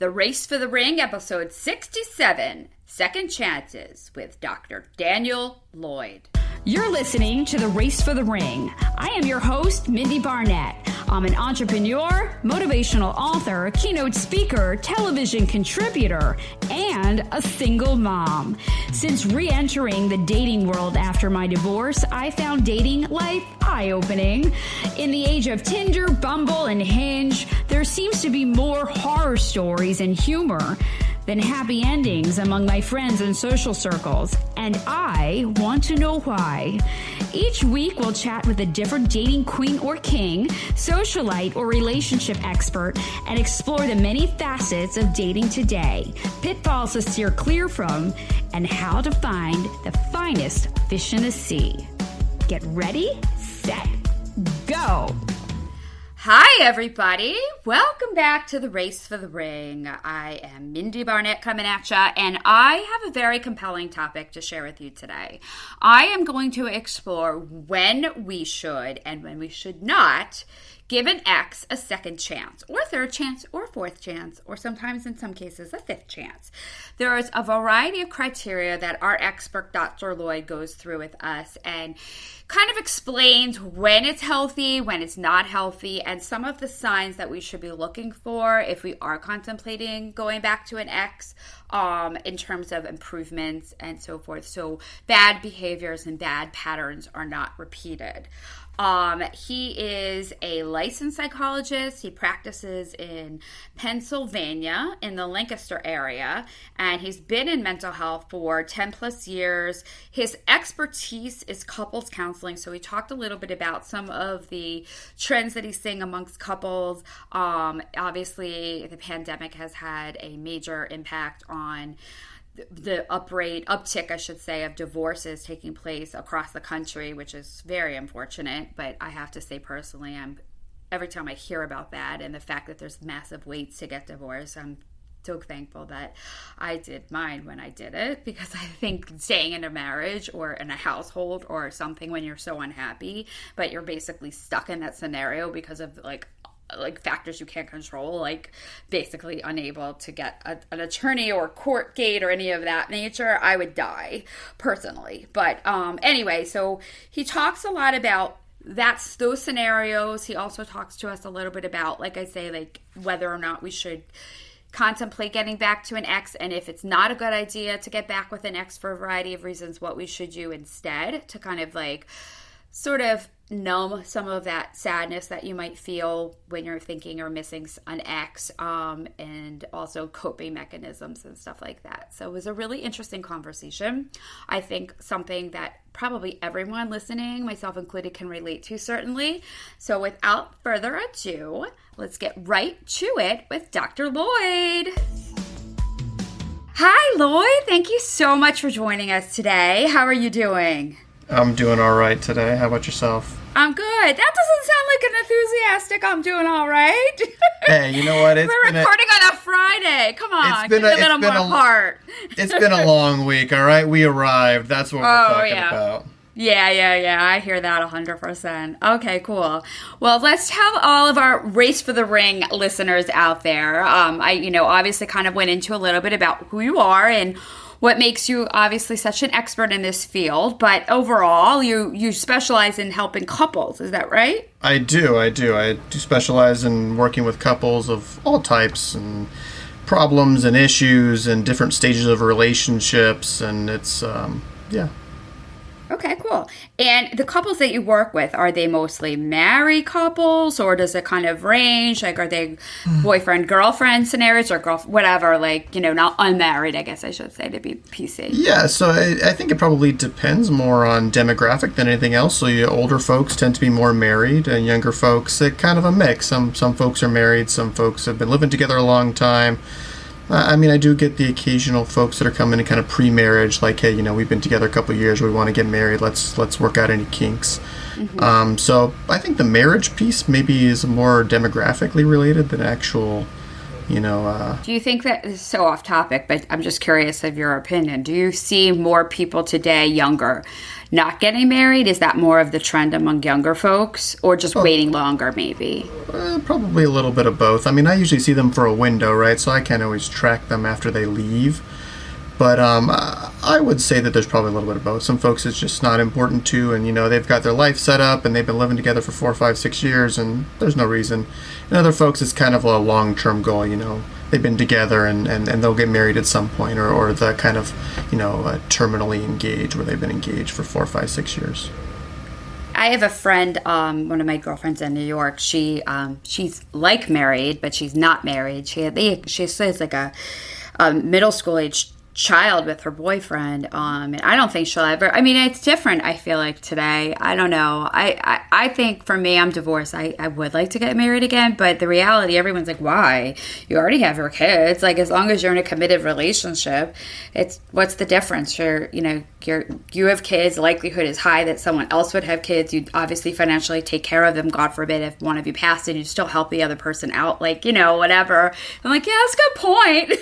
The Race for the Ring, episode 67 Second Chances with Dr. Daniel Lloyd. You're listening to The Race for the Ring. I am your host, Mindie Barnett. I'm an entrepreneur, motivational author, keynote speaker, television contributor, and a single mom. Since re entering the dating world after my divorce, I found dating life eye opening. In the age of Tinder, Bumble, and Hinge, there seems to be more horror stories and humor than happy endings among my friends and social circles, and I want to know why. Each week, we'll chat with a different dating queen or king, socialite or relationship expert, and explore the many facets of dating today, pitfalls to steer clear from, and how to find the finest fish in the sea. Get ready, set, go! Hi, everybody. Welcome back to the Race for the Ring. I am Mindie Barnett coming at ya, and I have a very compelling topic to share with you today. I am going to explore when we should and when we should not give an ex a second chance, or third chance, or fourth chance, or sometimes in some cases a fifth chance. There is a variety of criteria that our expert Dr. Lloyd goes through with us and kind of explains when it's healthy, when it's not healthy, and some of the signs that we should be looking for if we are contemplating going back to an ex um, in terms of improvements and so forth. So bad behaviors and bad patterns are not repeated. Um, he is a licensed psychologist. He practices in Pennsylvania in the Lancaster area, and he's been in mental health for 10 plus years. His expertise is couples counseling. So, we talked a little bit about some of the trends that he's seeing amongst couples. Um, obviously, the pandemic has had a major impact on the uprate uptick, I should say, of divorces taking place across the country, which is very unfortunate. But I have to say personally, I'm every time I hear about that and the fact that there's massive waits to get divorced, I'm so thankful that I did mine when I did it because I think staying in a marriage or in a household or something when you're so unhappy, but you're basically stuck in that scenario because of like like factors you can't control, like basically unable to get a, an attorney or court gate or any of that nature, I would die personally. But um, anyway, so he talks a lot about that's those scenarios. He also talks to us a little bit about, like I say, like whether or not we should contemplate getting back to an ex and if it's not a good idea to get back with an ex for a variety of reasons what we should do instead to kind of like sort of numb some of that sadness that you might feel when you're thinking or missing an ex um, and also coping mechanisms and stuff like that. So it was a really interesting conversation. I think something that probably everyone listening myself included can relate to certainly. So without further ado let's get right to it with dr lloyd. Hi lloyd. Thank you so much for joining us today. How are you doing? I'm doing all right today. How about yourself? I'm good. That doesn't sound like an enthusiastic. I'm doing all right. hey, you know what? It's We're recording a, on a Friday. Come on, it's been a, a, little more apart. it's been a long week. All right, we arrived. That's what we're oh, talking yeah. about. Yeah, yeah, yeah. I hear that 100%. Okay, cool. Well, let's tell all of our Race for the Ring listeners out there. Um, I, you know, obviously kind of went into a little bit about who you are and what makes you obviously such an expert in this field. But overall, you you specialize in helping couples. Is that right? I do. I do. I do specialize in working with couples of all types and problems and issues and different stages of relationships. And it's um, yeah, cool. And the couples that you work with, are they mostly married couples or does it kind of range? Like, are they mm. boyfriend girlfriend scenarios or girl, whatever, like, you know, not unmarried, I guess I should say to be PC? Yeah, so I, I think it probably depends more on demographic than anything else. So, you, older folks tend to be more married, and younger folks, it kind of a mix. Some, some folks are married, some folks have been living together a long time. I mean, I do get the occasional folks that are coming in kind of pre-marriage, like, hey, you know, we've been together a couple years, we want to get married. Let's let's work out any kinks. Mm-hmm. Um, so I think the marriage piece maybe is more demographically related than actual, you know. Uh, do you think that is so off topic? But I'm just curious of your opinion. Do you see more people today, younger, not getting married? Is that more of the trend among younger folks or just oh, waiting longer, maybe? Uh, probably a little bit of both. I mean, I usually see them for a window, right? So I can't always track them after they leave. But um, I would say that there's probably a little bit of both. Some folks it's just not important to, and you know they've got their life set up and they've been living together for four, five, six years, and there's no reason. And other folks it's kind of a long-term goal. You know, they've been together and, and, and they'll get married at some point or, or the kind of you know uh, terminally engaged where they've been engaged for four five six years I have a friend, um, one of my girlfriends in New York. She um, she's like married, but she's not married. She they, she says like a, a middle school age child with her boyfriend um and i don't think she'll ever i mean it's different i feel like today. I don't know. I i, I think for me i'm divorced. I, I would like to get married again but the reality everyone's like why? You already have your kids. Like as long as you're in a committed relationship it's what's the difference? You're you know you're you have kids likelihood is high that someone else would have kids. You'd obviously financially take care of them god forbid if one of you passed and you still help the other person out like you know whatever. I'm like yeah that's a good point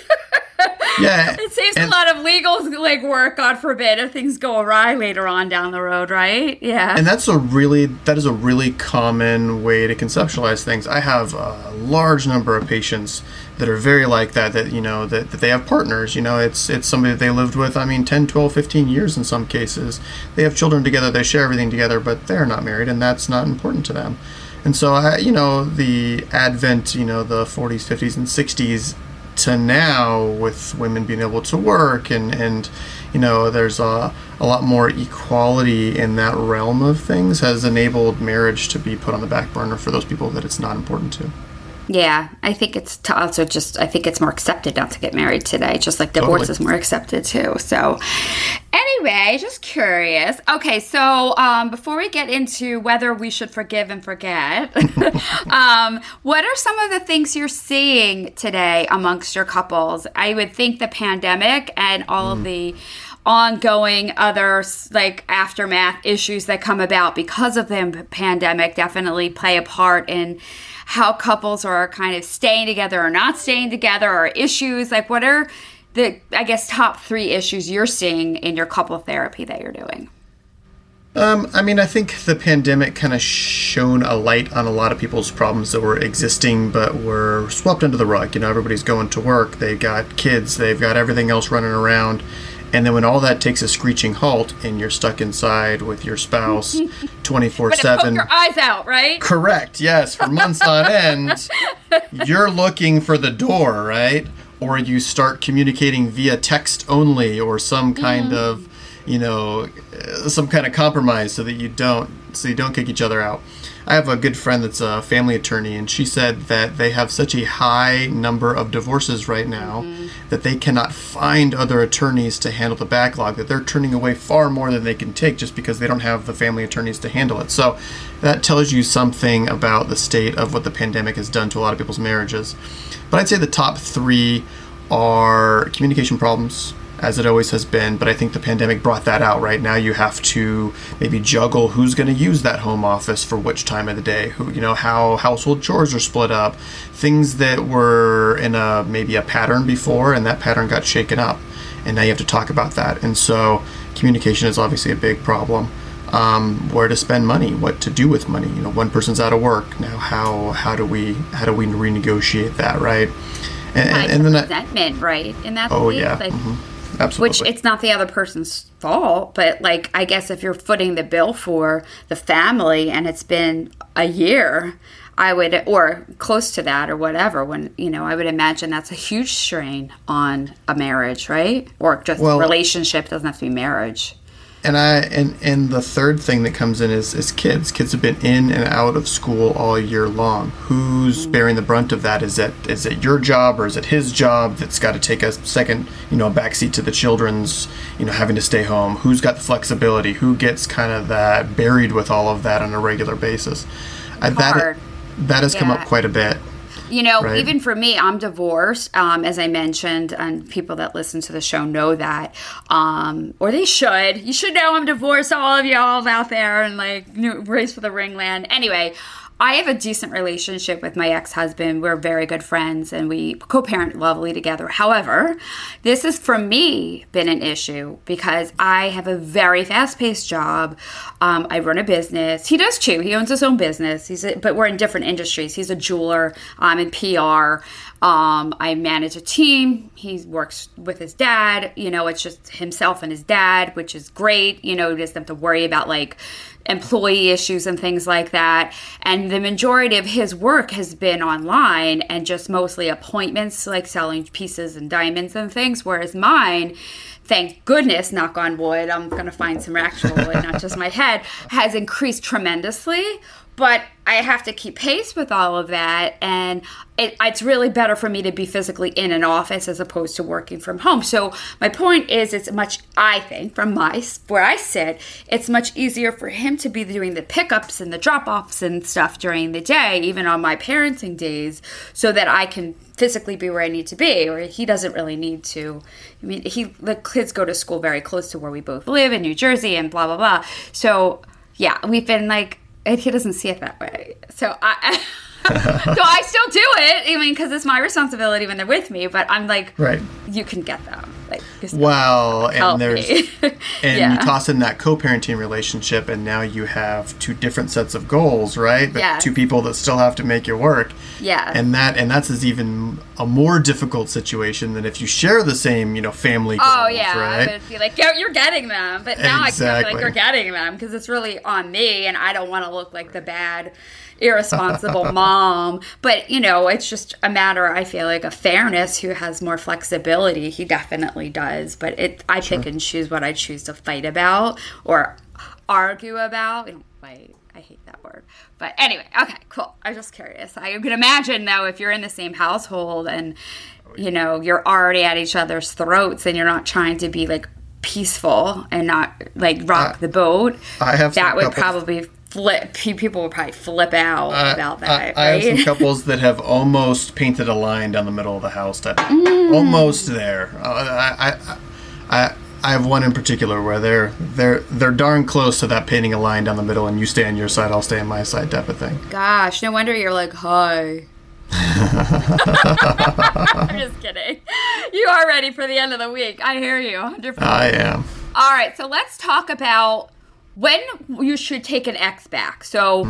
yeah it saves and, a lot of legal like work god forbid if things go awry later on down the road right? Yeah. And that's a really that is a really common way to conceptualize things. I have a large number of patients that are very like that that you know that, that they have partners. You know it's it's somebody that they lived with i mean 10 12 15 years in some cases. They have children together they share everything together but they're not married and that's not important to them. And so I, you know the advent you know the 40s 50s and 60s to now with women being able to work and and you know there's a, a lot more equality in that realm of things has enabled marriage to be put on the back burner for those people that it's not important to yeah, I think it's to also just I think it's more accepted not to get married today, just like divorce totally. is more accepted too. So, anyway, just curious. Okay, so um, before we get into whether we should forgive and forget, um, what are some of the things you're seeing today amongst your couples? I would think the pandemic and all mm. of the ongoing other like aftermath issues that come about because of the pandemic definitely play a part in how couples are kind of staying together or not staying together or issues like what are the i guess top three issues you're seeing in your couple therapy that you're doing um, I mean, I think the pandemic kind of shone a light on a lot of people's problems that were existing but were swept under the rug. You know, everybody's going to work, they've got kids, they've got everything else running around. And then when all that takes a screeching halt and you're stuck inside with your spouse 24 7. your eyes out, right? Correct, yes. For months on end, you're looking for the door, right? Or you start communicating via text only or some kind mm. of, you know, uh, some kind of compromise so that you don't, so you don't kick each other out. I have a good friend that's a family attorney, and she said that they have such a high number of divorces right now mm-hmm. that they cannot find other attorneys to handle the backlog, that they're turning away far more than they can take just because they don't have the family attorneys to handle it. So that tells you something about the state of what the pandemic has done to a lot of people's marriages. But I'd say the top three are communication problems, as it always has been. But I think the pandemic brought that out. Right now, you have to maybe juggle who's going to use that home office for which time of the day. Who you know how household chores are split up, things that were in a maybe a pattern before, and that pattern got shaken up, and now you have to talk about that. And so communication is obviously a big problem. Um, where to spend money, what to do with money. You know, one person's out of work now. How how do we how do we renegotiate that, right? And, and then resentment, right? In that oh yeah. Like, mm-hmm Absolutely. Which it's not the other person's fault, but like I guess if you're footing the bill for the family and it's been a year, I would or close to that or whatever when you know, I would imagine that's a huge strain on a marriage, right? Or just Well- relationship doesn't have to be marriage. And I and and the third thing that comes in is is kids. Kids have been in and out of school all year long. Who's bearing the brunt of that? Is it is it your job or is it his job that's got to take a second, you know, backseat to the children's, you know, having to stay home? Who's got the flexibility? Who gets kind of that buried with all of that on a regular basis? That that has come up quite a bit. You know, Right. even for me, I'm divorced, um, as I mentioned, and people that listen to the show know that, um, or they should. You should know I'm divorced, all of y'all out there, and like race for the ringland. Anyway, I have a decent relationship with my ex husband. We're very good friends and we co parent lovely together. However, this has for me been an issue because I have a very fast paced job. Um, I run a business. He does too. He owns his own business. He's a, but we're in different industries. He's a jeweler. I'm in PR. Um, I manage a team. He works with his dad. You know, it's just himself and his dad, which is great. You know, he doesn't have to worry about like employee issues and things like that. And the majority of his work has been online and just mostly appointments, like selling pieces and diamonds and things. Whereas mine, thank goodness, knock on wood, I'm going to find some actual wood, not just my head, has increased tremendously. But I have to keep pace with all of that. And it, it's really better for me to be physically in an office as opposed to working from home. So my point is, it's much, I think, from my where I sit, it's much easier for him to be doing the pickups and the drop offs and stuff during the day, even on my parenting days, so that I can physically be where I need to be, or he doesn't really need to. I mean, he the kids go to school very close to where we both live in New Jersey, and blah blah blah. So yeah, we've been like, and he doesn't see it that way. So I. so I still do it, I mean, because it's my responsibility when they're with me. But I'm like, Right. you can get them. Like, help and there's and Yeah. you toss in that co-parenting relationship and now you have two different sets of goals right? But Yes. two people that still have to make it work. Yeah, and that and that's is even a more difficult situation than if you share the same you know family oh, goals Oh yeah, I right? Would be like, "Yo, you're getting them," but now I feel like you're getting them because it's really on me, and I don't want to look like the bad, irresponsible mom. But you know, it's just a matter. I feel like of fairness. Who has more flexibility? He definitely does, but it. I pick and choose what I choose to fight about or argue about. We don't fight. I hate that word. But anyway, okay, cool. I'm just curious. I can imagine though if you're in the same household and you know you're already at each other's throats and you're not trying to be like peaceful and not like rock the boat. I have that would couples- probably flip. People will probably flip out about that. I, I have some couples that have almost painted a line down the middle of the house that Mm. almost there uh, I, I, I, I have one in particular where they're they're they're darn close to that painting a line down the middle and you stay on your side I'll stay on my side type of thing Gosh, no wonder you're like, hi. I'm just kidding. You are ready for the end of the week. I hear you 100%. I am All right, so let's talk about when you should take an X back. So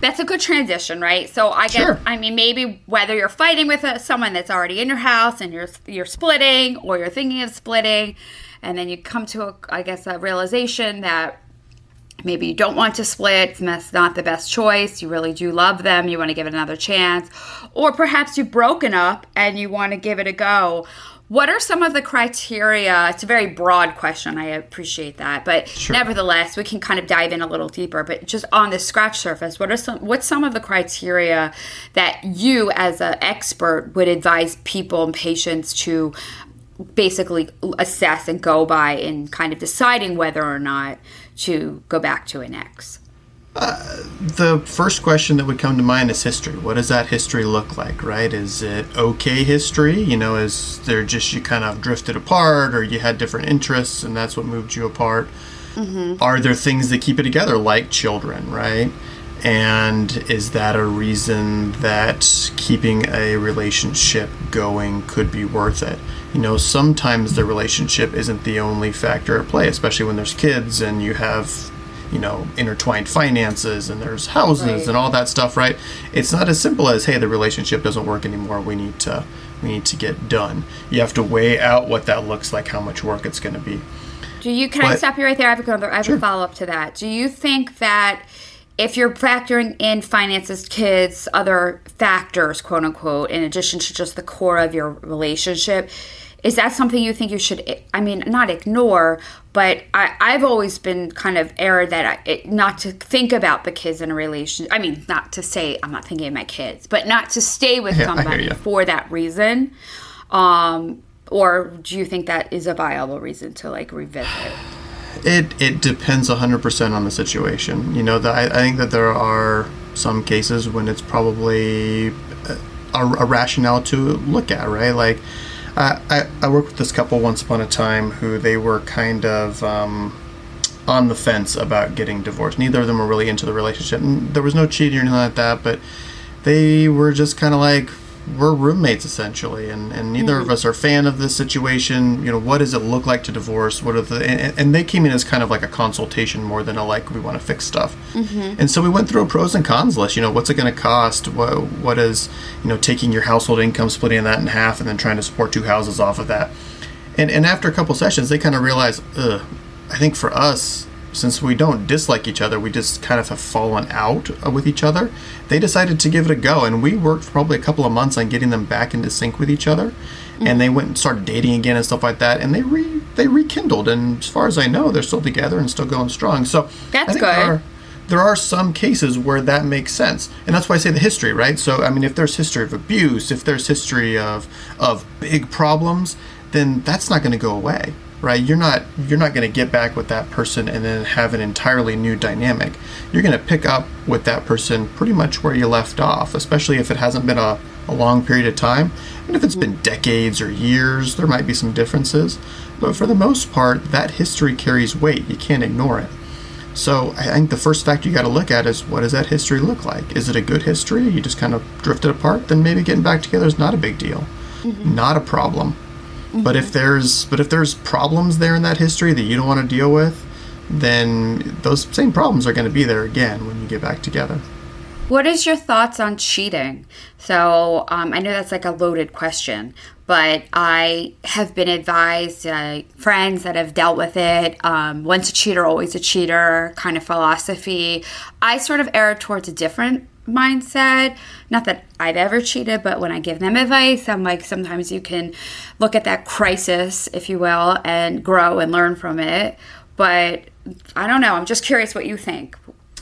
that's a good transition, right? So I guess Sure. I mean maybe whether you're fighting with a, someone that's already in your house and you're you're splitting or you're thinking of splitting and then you come to a, I guess a realization that maybe you don't want to split and that's not the best choice you really do love them you want to give it another chance or perhaps you've broken up and you want to give it a go what are some of the criteria? It's a very broad question. I appreciate that. But nevertheless we can kind of dive in a little deeper. But just on the scratch surface what are some what's some of the criteria that you as an expert would advise people and patients to basically assess and go by in kind of deciding whether or not to go back to an ex. Uh, the first question that would come to mind is history. What does that history look like, right? Is it okay history? You know, is there just you kind of drifted apart or you had different interests and that's what moved you apart? Mm-hmm. Are there things that keep it together, like children, right? And is that a reason that keeping a relationship going could be worth it? You know, sometimes the relationship isn't the only factor at play, especially when there's kids and you have you know intertwined finances and there's houses Right. and all that stuff right it's not as simple as hey the relationship doesn't work anymore we need to we need to get done you have to weigh out what that looks like how much work it's going to be Do you? Can I stop you right there? I have a, I have a follow up to that. Do you think that if you're factoring in finances, kids, other factors, quote unquote, in addition to just the core of your relationship, is that something you think you should? I mean, not ignore, but I, I've always been kind of error that I, it, not to think about the kids in a relationship. I mean, not to say I'm not thinking of my kids, but not to stay with Yeah, somebody for that reason. Um, or do you think that is a viable reason to like revisit? It it depends hundred percent on the situation. You know, the, I, I think that there are some cases when it's probably a, a rationale to look at, right? Like, I, I worked with this couple once upon a time who they were kind of um, on the fence about getting divorced. Neither of them were really into the relationship. And there was no cheating or anything like that, but they were just kind of like we're roommates essentially and, and neither of mm-hmm. us are fan of this situation. You know what does it look like to divorce? What are the and, and they came in as kind of like a consultation more than a like we want to fix stuff. Mm-hmm. And so we went through a pros and cons list. You know what's it going to cost? What what is you know taking your household income splitting that in half and then trying to support two houses off of that. And and after a couple sessions they kind of realized i think for us since we don't dislike each other, we just kind of have fallen out uh, with each other. They decided to give it a go, and we worked for probably a couple of months on getting them back into sync with each other. And they went and started dating again and stuff like that. And they re they rekindled, and as far as I know, they're still together and still going strong. So That's I think good. There are, there are some cases where that makes sense, and that's why I say the history, right? So I mean, if there's history of abuse, if there's history of of big problems, then that's not going to go away right you're not you're not going to get back with that person and then have an entirely new dynamic you're going to pick up with that person pretty much where you left off especially if it hasn't been a, a long period of time and if it's been decades or years there might be some differences but for the most part that history carries weight you can't ignore it so I think the first factor you got to look at is what does that history look like? Is it a good history? You just kind of drifted apart. Then maybe getting back together is not a big deal, mm-hmm. not a problem. But if there's but if there's problems there in that history that you don't want to deal with, then those same problems are going to be there again when you get back together. What is your thoughts on cheating? So um, I know that's like a loaded question, but I have been advised uh, friends that have dealt with it. Um, once a cheater, always a cheater kind of philosophy. I sort of err towards a different mindset. Not that I've ever cheated, but when I give them advice, I'm like, sometimes you can look at that crisis, if you will, and grow and learn from it. But I don't know. I'm just curious what you think.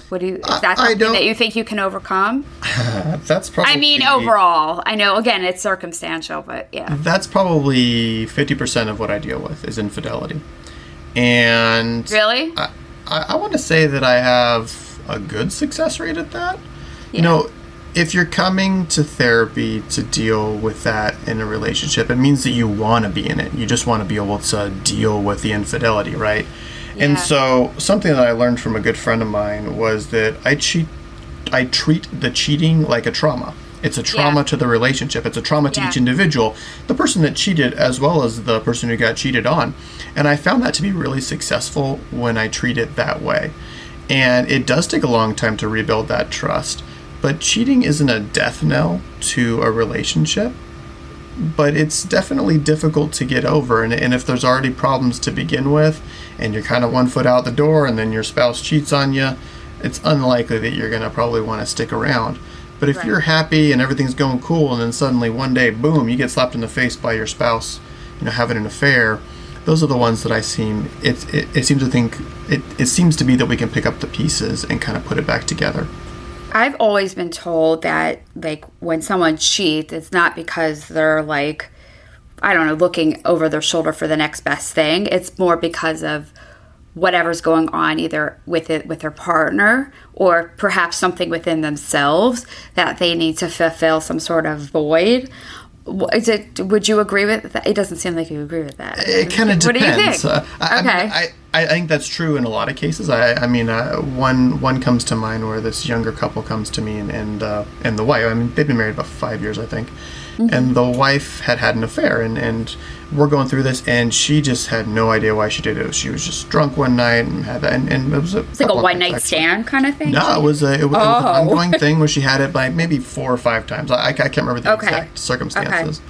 What do you? Is that something that you think you can overcome? That's probably I mean, overall, I know again it's circumstantial, but yeah. that's probably 50% of what I deal with is infidelity. And Really? I, I, I want to say that I have a good success rate at that. You know, if you're coming to therapy to deal with that in a relationship, it means that you want to be in it. You just want to be able to deal with the infidelity, right? Yeah. And so, something that I learned from a good friend of mine was that I cheat, I treat the cheating like a trauma. It's a trauma Yeah. to the relationship. It's a trauma to Yeah. each individual, the person that cheated as well as the person who got cheated on. And I found that to be really successful when I treat it that way. And it does take a long time to rebuild that trust. But cheating isn't a death knell to a relationship, but it's definitely difficult to get over. And, and if there's already problems to begin with, and you're kind of one foot out the door, and then your spouse cheats on you, it's unlikely that you're going to probably want to stick around. But if Right. you're happy and everything's going cool, and then suddenly one day, boom, you get slapped in the face by your spouse, you know, having an affair, those are the ones that I seem it, it, it seems to think it, it seems to be that we can pick up the pieces and kind of put it back together. I've always been told that like when someone cheats, it's not because they're like I don't know, looking over their shoulder for the next best thing. It's more because of whatever's going on either with it with their partner or perhaps something within themselves that they need to fulfill some sort of void. Is it? Would you agree with that? It doesn't seem like you agree with that. It kind of What do you depends. think? Uh, I Okay. I, I think that's true in a lot of cases. I, I mean, uh, one one comes to mind where this younger couple comes to me and and, uh, and the wife. I mean, they've been married about five years, I think. and the wife had had an affair, and and we're going through this, and she just had no idea why she did it. She was just drunk one night and had that, and, and it was a It's like a one night stand kind of thing. No, it was a, it was, it was an Oh. ongoing thing where she had it like maybe four or five times. I, I can't remember the Okay. exact circumstances.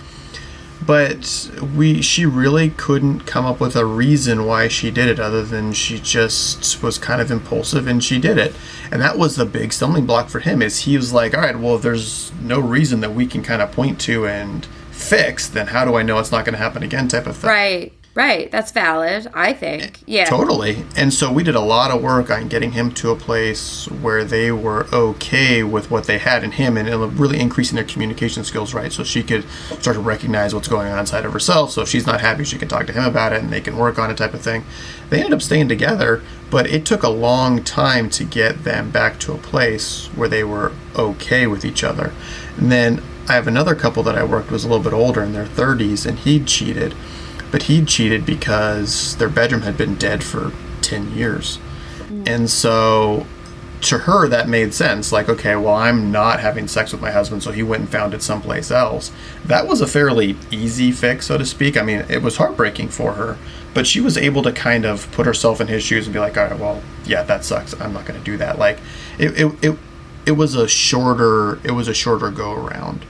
But we, she really couldn't come up with a reason why she did it, other than she just was kind of impulsive and she did it. And that was the big stumbling block for him. Is he was like, all right, well, if there's no reason that we can kind of point to and fix, then how do I know it's not going to happen again? Type of thing. Right. Right. That's valid. I think. Eh, yeah. Totally. And so we did a lot of work on getting him to a place where they were okay with what they had in him and and really increasing their communication skills, right? So she could start to recognize what's going on inside of herself. So if she's not happy, she can talk to him about it and they can work on it, type of thing. They ended up staying together, but it took a long time to get them back to a place where they were okay with each other. And then I have another couple that I worked with was a little bit older in their 30s, and he cheated but he cheated because their bedroom had been dead for 10 years. Hmm. And so to her, that made sense. Like, okay, well, I'm not having sex with my husband, so he went and found it someplace else. That was a fairly easy fix, so to speak. I mean, it was heartbreaking for her, but she was able to kind of put herself in his shoes and be like, all right, well, yeah, that sucks. I'm not going to do that. Like, it, it, it, it was a shorter, it was a shorter go around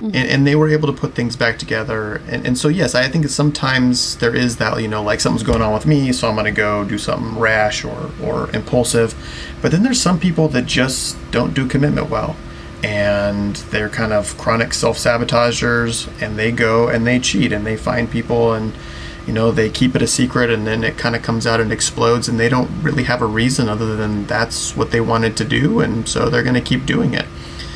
and, and they were able to put things back together. And, and so yes i think sometimes there is that you know like something's going on with me so i'm going to go do something rash or, or impulsive. But then there's some people that just don't do commitment well. And they're kind of chronic self-sabotagers and they go and they cheat and they find people and you know they keep it a secret and then it kind of comes out and explodes and they don't really have a reason other than that's what they wanted to do and so they're going to keep doing it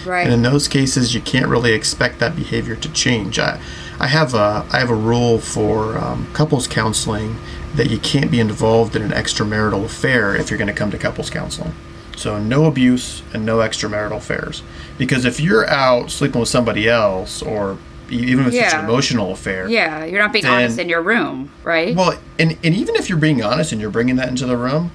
Right. and in those cases, you can't really expect that behavior to change. I, I have a I have a rule for um, couples counseling that you can't be involved in an extramarital affair if you're going to come to couples counseling. So no abuse and no extramarital affairs. Because if you're out sleeping with somebody else, or even if it's an emotional affair, yeah. You're not being Then- honest in your room, right? well, and, and even if you're being honest and you're bringing that into the room,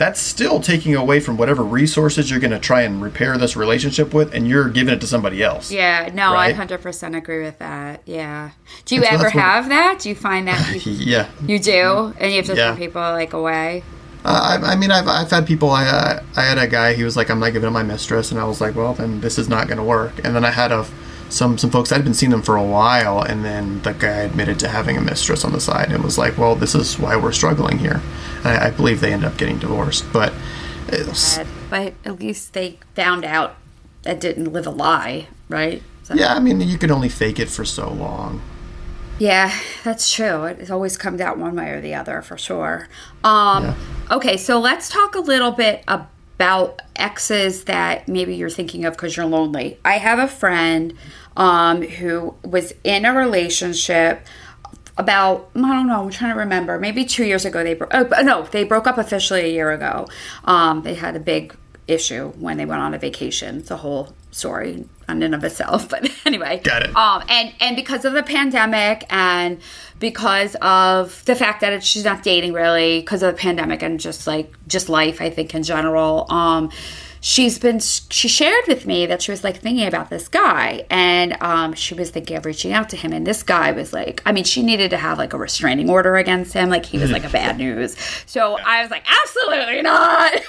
that's still taking away from whatever resources you're going to try and repair this relationship with, and you're giving it to somebody else. yeah. No, Right. I 100% agree with that. Yeah. Do you so ever have that? Do you find that you, Yeah. you do, and you have to Yeah. turn people like away? Uh, I, I mean, I've, I've had people. I uh, I had a guy. He was like, "I'm not giving up my mistress," and I was like, "Well, then this is not going to work." And then I had a some some folks I'd been seeing them for a while, and then the guy admitted to having a mistress on the side, and was like, "Well, this is why we're struggling here." I, I believe they ended up getting divorced, but it's, But at least they found out that didn't live a lie, right? So- yeah, I mean, you can only fake it for so long. Yeah, that's true. It always comes out one way or the other for sure. Um, Okay, so let's talk a little bit about exes that maybe you're thinking of because you're lonely. I have a friend um, who was in a relationship about I don't know. I'm trying to remember. Maybe two years ago they broke. Oh, no, they broke up officially a year ago. Um, they had a big issue when they went on a vacation. It's a whole story on and of itself. But anyway, Got it. Um, and and because of the pandemic and because of the fact that it, she's not dating really because of the pandemic and just like just life, I think in general. Um, she's been she shared with me that she was like thinking about this guy and um, she was thinking of reaching out to him and this guy was like i mean she needed to have like a restraining order against him like he was like a bad news. So i was like absolutely not.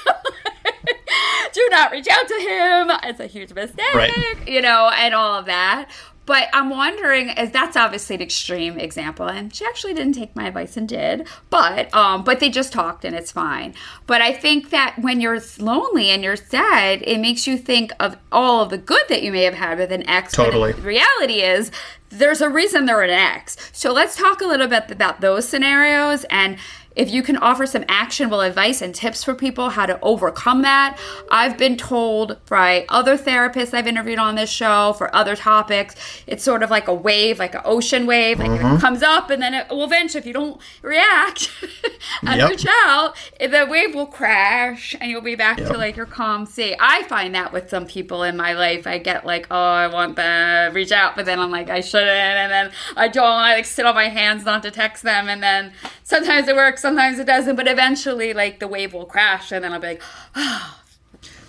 Do not reach out to him. It's a huge mistake Right. you know and all of that but I'm wondering, as that's obviously an extreme example, and she actually didn't take my advice and did, but um, but they just talked and it's fine. But I think that when you're lonely and you're sad, it makes you think of all of the good that you may have had with an ex. Totally. the reality is, there's a reason they're an ex. So let's talk a little bit about those scenarios and if you can offer some actionable advice and tips for people how to overcome that. I've been told by other therapists I've interviewed on this show for other topics, it's sort of like a wave, like an ocean wave, like Mm-hmm. it comes up and then it will eventually, if you don't react and Yep. reach out, the wave will crash and you'll be back to like your calm sea. I find that with some people in my life, I get like, oh, I want to reach out, but then I'm like, I shouldn't, and then I don't. I like sit on my hands not to text them, and then sometimes it works, sometimes it doesn't, but eventually, like the wave will crash, and then I'll be like,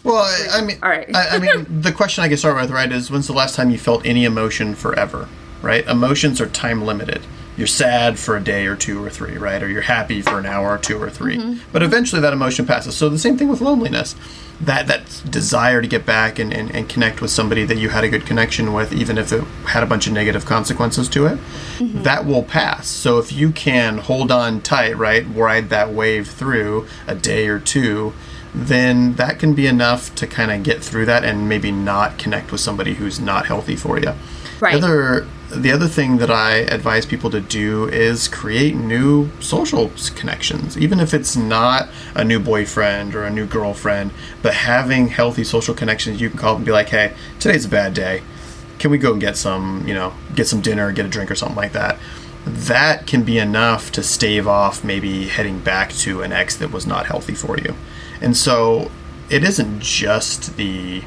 Well, I, I mean, All right. I, I mean, the question I can start with, right, is when's the last time you felt any emotion forever? right? Emotions are time limited. You're sad for a day or two or three, right? Or you're happy for an hour or two or 3 mm-hmm. But eventually that emotion passes. So the same thing with loneliness. That that desire to get back and, and, and connect with somebody that you had a good connection with, even if it had a bunch of negative consequences to it, mm-hmm. that will pass. So if you can hold on tight, right, ride that wave through a day or two, then that can be enough to kind of get through that and maybe not connect with somebody who's not healthy for you. Right. The other, the other thing that I advise people to do is create new social connections, even if it's not a new boyfriend or a new girlfriend, but having healthy social connections you can call and be like, hey, today's a bad day. Can we go and get some, you know, get some dinner, get a drink or something like that? That can be enough to stave off maybe heading back to an ex that was not healthy for you. And so it isn't just the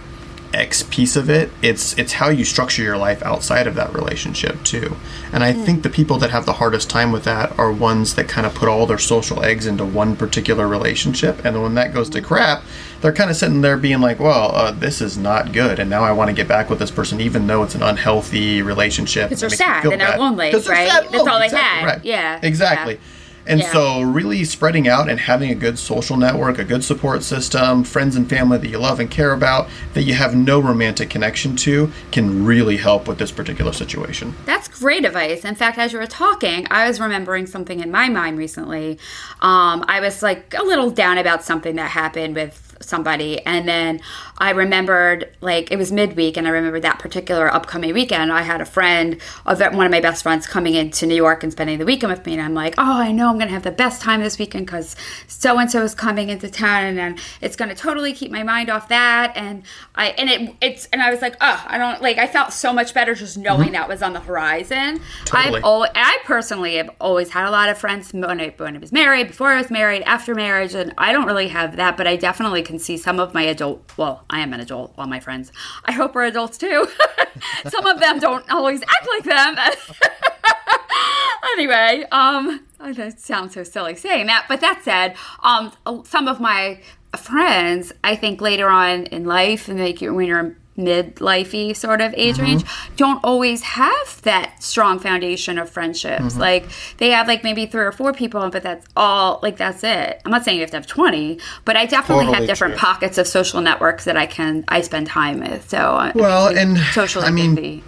X piece of it. It's it's how you structure your life outside of that relationship too. And I think the people that have the hardest time with that are ones that kind of put all their social eggs into one particular relationship, and then when that goes to crap, they're kind of sitting there being like, "Well, uh, this is not good," and now I want to get back with this person, even though it's an unhealthy relationship. Because they're sad and they're lonely, right? That's lonely, all they exactly, had. right. Yeah, exactly. yeah. And Yeah. so, really spreading out and having a good social network, a good support system, friends and family that you love and care about, that you have no romantic connection to, can really help with this particular situation. That's great advice. In fact, as you were talking, I was remembering something in my mind recently. Um, I was like a little down about something that happened with somebody, and then I remembered like it was midweek, and I remembered that particular upcoming weekend. I had a friend, of one of my best friends, coming into New York and spending the weekend with me, and I'm like, oh, I know I'm gonna have the best time this weekend because so and so is coming into town, and then it's gonna totally keep my mind off that, and I and it it's and I was like, oh, I don't like I felt so much better just knowing mm-hmm. that was on the horizon. Totally. I've al- I personally have always had a lot of friends when I, when I was married, before I was married, after marriage, and I don't really have that, but I definitely can see some of my adult. Well, I am an adult. All my friends, I hope are adults too. some of them don't always act like them. anyway, um, oh, that sounds so silly saying that, but that said, um, some of my friends, I think later on in life, and like when you're midlifey sort of age range mm-hmm. don't always have that strong foundation of friendships. Mm-hmm. Like they have like maybe three or four people but that's all like that's it. I'm not saying you have to have 20 but i definitely Totally have different true. pockets of social networks that i can i spend time with. So I Well, and, social I mean, can be-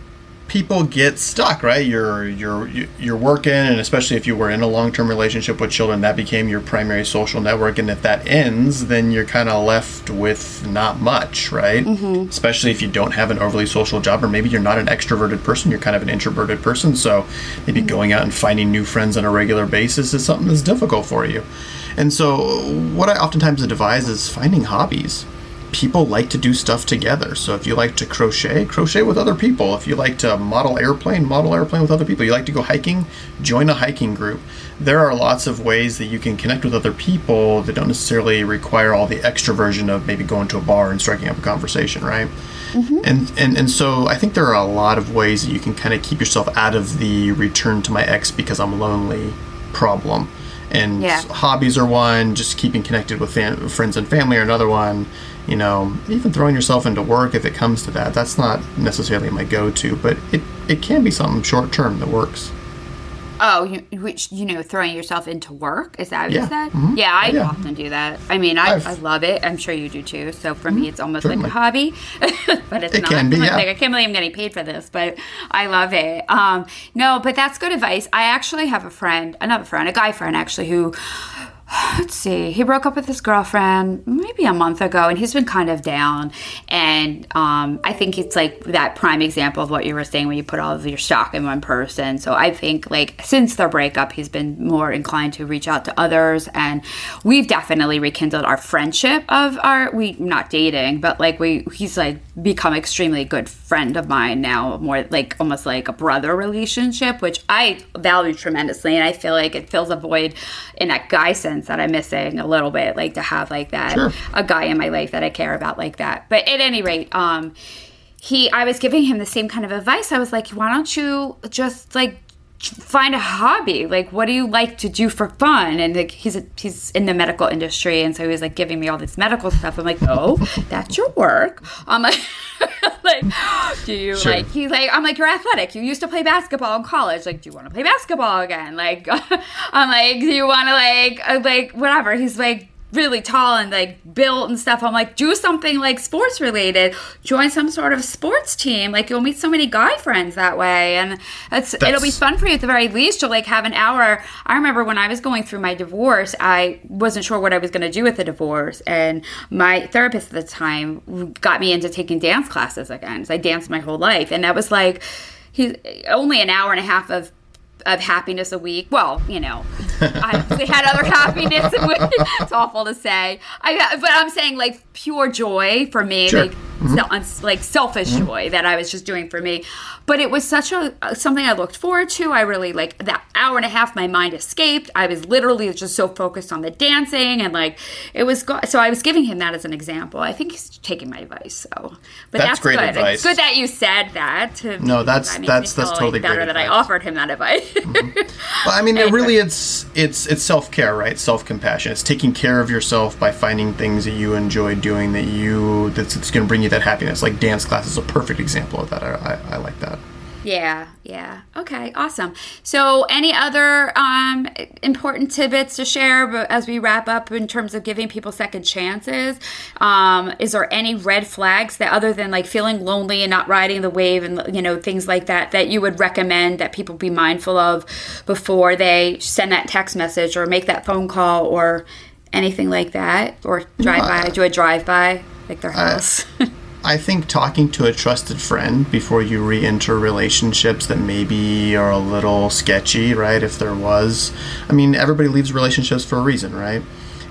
people get stuck, right? You're you're you're working, and especially if you were in a long-term relationship with children, that became your primary social network. And if that ends, then you're kind of left with not much, right? Mm-hmm. Especially if you don't have an overly social job, or maybe you're not an extroverted person, you're kind of an introverted person. So maybe Mm-hmm. going out and finding new friends on a regular basis is something that's difficult for you. And so, what I oftentimes advise is finding hobbies people like to do stuff together. So if you like to crochet, crochet with other people. If you like to model airplane, model airplane with other people. You like to go hiking, join a hiking group. There are lots of ways that you can connect with other people that don't necessarily require all the extroversion of maybe going to a bar and striking up a conversation, right? Mm-hmm. And, and and so I think there are a lot of ways that you can kind of keep yourself out of the return to my ex because I'm lonely problem. And Yeah. hobbies are one, just keeping connected with fam- friends and family are another one. You know, even throwing yourself into work if it comes to that. That's not necessarily my go-to, but it, it can be something short term that works. Oh, you, which you know, throwing yourself into work is that what Yeah. you said? Mhm. Yeah, I Yeah. often do that. I mean, I, Mm-hmm. I love it. I'm sure you do too. So for me, it's almost certainly. like a hobby, but it's It not. can be, yeah. Like I can't believe I'm getting paid for this, but I love it. Um, no, but that's good advice. I actually have a friend, another friend, a guy friend actually, who let's see. He broke up with his girlfriend maybe a month ago and he's been kind of down. And um, i think it's like that prime example of what you were saying when you put all of your stock in one person. So i think like since their breakup he's been more inclined to reach out to others. And we've definitely rekindled our friendship of our we not dating but like we he's like become extremely good friend of mine now more like almost like a brother relationship which i value tremendously. And i feel like it fills a void in that guy sense that i'm missing a little bit like to have like that Sure. a guy in my life that i care about like that but at any rate um he i was giving him the same kind of advice i was like why don't you just like find a hobby. Like what do you like to do for fun? And like he's a, he's in the medical industry and so he was like giving me all this medical stuff. I'm like no that's your work. I'm like like do you Sure. like he's like i'm like you're athletic. You used to play basketball in college. Like do you want to play basketball again? Like i'm like do you want to like uh, like whatever. He's like really tall and like built and stuff. I'm like, do something like sports related. Join some sort of sports team. Like you'll meet so many guy friends that way, and it's it'll be fun for you at the very least to like have an hour. I remember when I was going through my divorce, I wasn't sure what I was going to do with the divorce, and my therapist at the time got me into taking dance classes again. So I danced my whole life, and that was like. He's only an hour and a half of of happiness a week. Well, you know, I we had other happiness. It's awful to say. I, but I'm saying like pure joy for me, Sure. like mm-hmm. uns- like selfish mm-hmm. joy that I was just doing for me. But it was such a something I looked forward to. I really like that hour and a half. My mind escaped. I was literally just so focused on the dancing and like it was. Go- so I was giving him that as an example. I think he's taking my advice. So, but That's that's, great good. advice. It's good that you said that. To No, that's- that's- that's totally better great that I offered him that advice. Well, I mean, it really it's it's it's self care, right? Self compassion. It's taking care of yourself by finding things that you enjoy doing that you that's, that's going to bring you that happiness. Like dance class is a perfect example of that. I, I, I like that. Yeah, yeah. Okay, awesome. So, any other um, important tidbits to share as we wrap up in terms of giving people second chances? Um, is there any red flags that, other than like feeling lonely and not riding the wave and you know things like that, that you would recommend that people be mindful of before they send that text message or make that phone call or anything like that, or drive by, do a drive by, like their house? I think talking to a trusted friend before you re enter relationships that maybe are a little sketchy, right? If there was. I mean, everybody leaves relationships for a reason, right?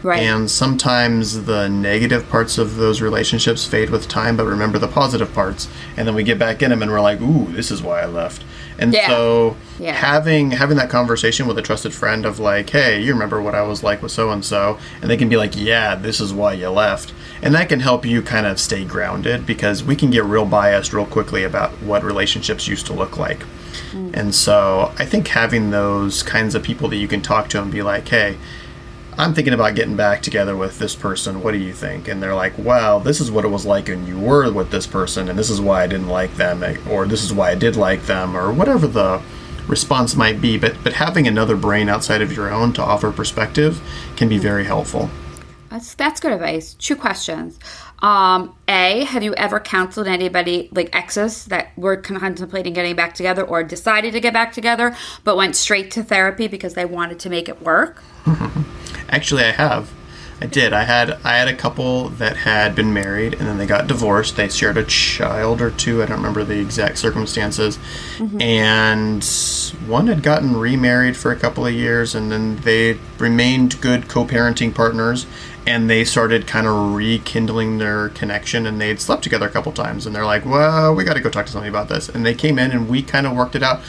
Right. And sometimes the negative parts of those relationships fade with time, but remember the positive parts. And then we get back in them and we're like, ooh, this is why I left. And Yeah. so Yeah. having having that conversation with a trusted friend of like, hey, you remember what I was like with so and so, and they can be like, yeah, this is why you left, and that can help you kind of stay grounded because we can get real biased real quickly about what relationships used to look like. Mm. And so I think having those kinds of people that you can talk to and be like, hey, I'm thinking about getting back together with this person. What do you think? And they're like, well, this is what it was like when you were with this person, and this is why I didn't like them, eh, or this is why I did like them, or whatever the response might be. But but having another brain outside of your own to offer perspective can be very helpful. That's that's good advice. Two questions. Um, a, have you ever counseled anybody like exes that were contemplating getting back together or decided to get back together but went straight to therapy because they wanted to make it work? Actually, I have. I did. I had I had a couple that had been married and then they got divorced. They shared a child or two. I don't remember the exact circumstances. Mm-hmm. And one had gotten remarried for a couple of years and then they remained good co-parenting partners and they started kind of rekindling their connection and they'd slept together a couple times and they're like, "Well, we got to go talk to somebody about this." And they came in and we kind of worked it out.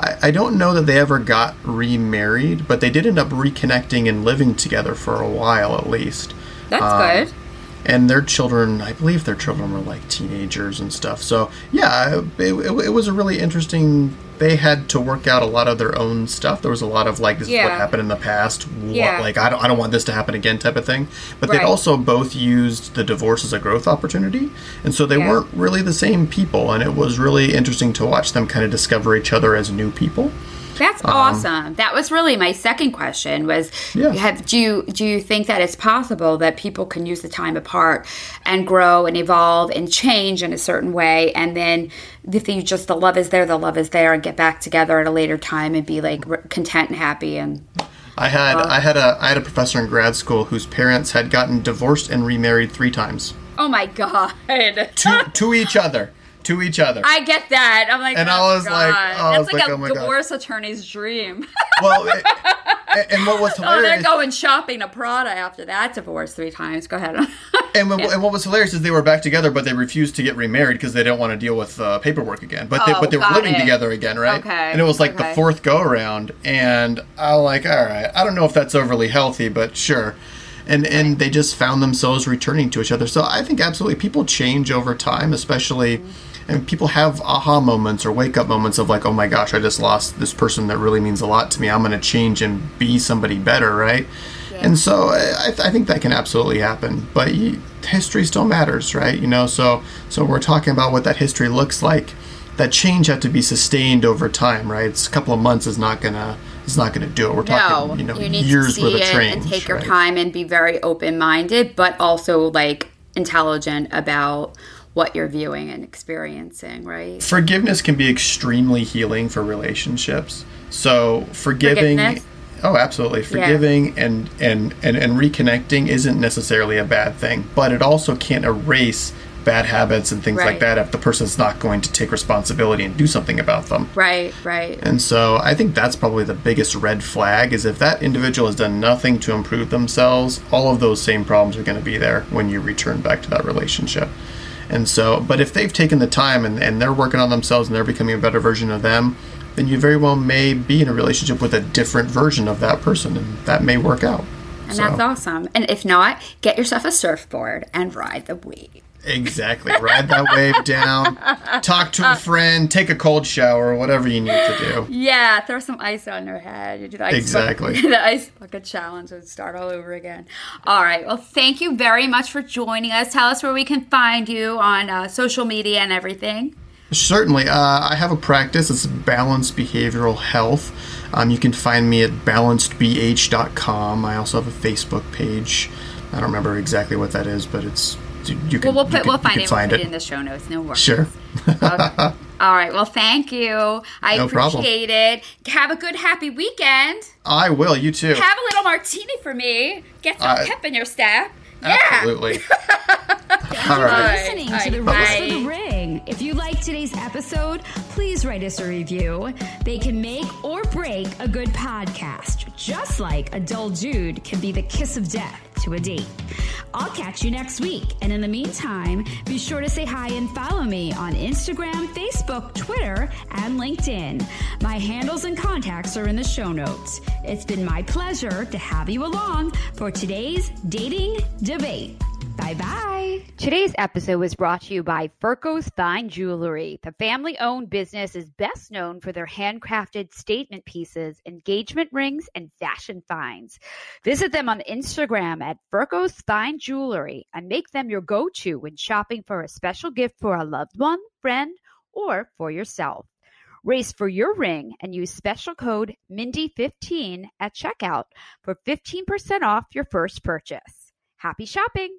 I, I don't know that they ever got remarried, but they did end up reconnecting and living together for a while at least. That's Um, good. And their children, I believe their children were like teenagers and stuff. So, yeah, it, it, it was a really interesting. They had to work out a lot of their own stuff. There was a lot of like, this is what happened in the past. What, Yeah. Like, I don't, I don't want this to happen again type of thing. But they also both used the divorce as a growth opportunity. And so they Yeah. weren't really the same people. And it was really interesting to watch them kind of discover each other as new people. That's awesome. That was really my second question was um, Yeah. have do you do you think that it's possible that people can use the time apart and grow and evolve and change in a certain way and then if you just the love is there, the love is there and get back together at a later time and be like re- content and happy and I had I had a I had a professor in grad school whose parents had gotten divorced and remarried three times Oh my god. to to each other to each other. I get that. I'm like, And oh I was like- God. I was that's like, like, a oh my God. divorce attorney's dream. well, it, and what was hilarious? oh, they're going shopping to Prada after that divorce three times. Go ahead. and, what, and what was hilarious is they were back together, but they refused to get remarried because they didn't want to deal with uh, paperwork again. But they, Oh, but they were living it. together again, right? Okay, And it was like the fourth go around, and I'm like, all right, I don't know if that's overly healthy, but sure. And and they just found themselves returning to each other. So I think absolutely people change over time, especially. Mm-hmm. and people have aha moments or wake up moments of like, oh my gosh, I just lost this person that really means a lot to me. I'm going to change and be somebody better, right? Yeah. And so I, I, think that can absolutely happen. But you, history still matters, right? You know, so so we're talking about what that history looks like. That change had to be sustained over time, right? It's a couple of months is not gonna is not gonna do it. We're talking, no, you know, you need years to see worth of change and take right? your time and be very open minded, but also like intelligent about what you're viewing and experiencing, right? Forgiveness can be extremely healing for relationships. So forgiving Oh, absolutely. Forgiving yeah. and, and, and, and reconnecting isn't necessarily a bad thing, but it also can't erase bad habits and things right. like that if the person's not going to take responsibility and do something about them. Right, right. And so I think that's probably the biggest red flag is if that individual has done nothing to improve themselves, all of those same problems are going to be there when you return back to that relationship. And so, but if they've taken the time and, and they're working on themselves and they're becoming a better version of them, then you very well may be in a relationship with a different version of that person and that may work out. And so. that's awesome. And if not, get yourself a surfboard and ride the wave. Exactly. Ride that wave down, talk to a friend, take a cold shower, whatever you need to do. Yeah, throw some ice on your head. You do the ice exactly. Bucket, the ice bucket challenge and start all over again. All right. Well, thank you very much for joining us. Tell us where we can find you on uh, social media and everything. Certainly. Uh, I have a practice. It's Balanced Behavioral Health. Um, you can find me at balancedbh.com. I also have a Facebook page. I don't remember exactly what that is, but it's you can. Well, we'll put can, we'll find it. Find we'll it. it in the show notes. No worries. Sure. okay. All right. Well, thank you. I no appreciate problem. it. Have a good, happy weekend. I will. You too. Have a little martini for me. Get some uh, pep in your step. Absolutely. Yeah. All right. listening to the Race for the Ring. If you like today's episode, please write us a review. They can make or break a good podcast, just like a dull dude can be the kiss of death to a date. I'll catch you next week. And in the meantime, be sure to say hi and follow me on Instagram, Facebook, Twitter, and LinkedIn. My handles and contacts are in the show notes. It's been my pleasure to have you along for today's dating debate. Bye bye. Today's episode was brought to you by Ferkos Fine Jewelry. The family owned business is best known for their handcrafted statement pieces, engagement rings, and fashion finds. Visit them on Instagram at Ferkos Fine Jewelry and make them your go to when shopping for a special gift for a loved one, friend, or for yourself. Race for your ring and use special code Mindie15 at checkout for 15% off your first purchase. Happy shopping!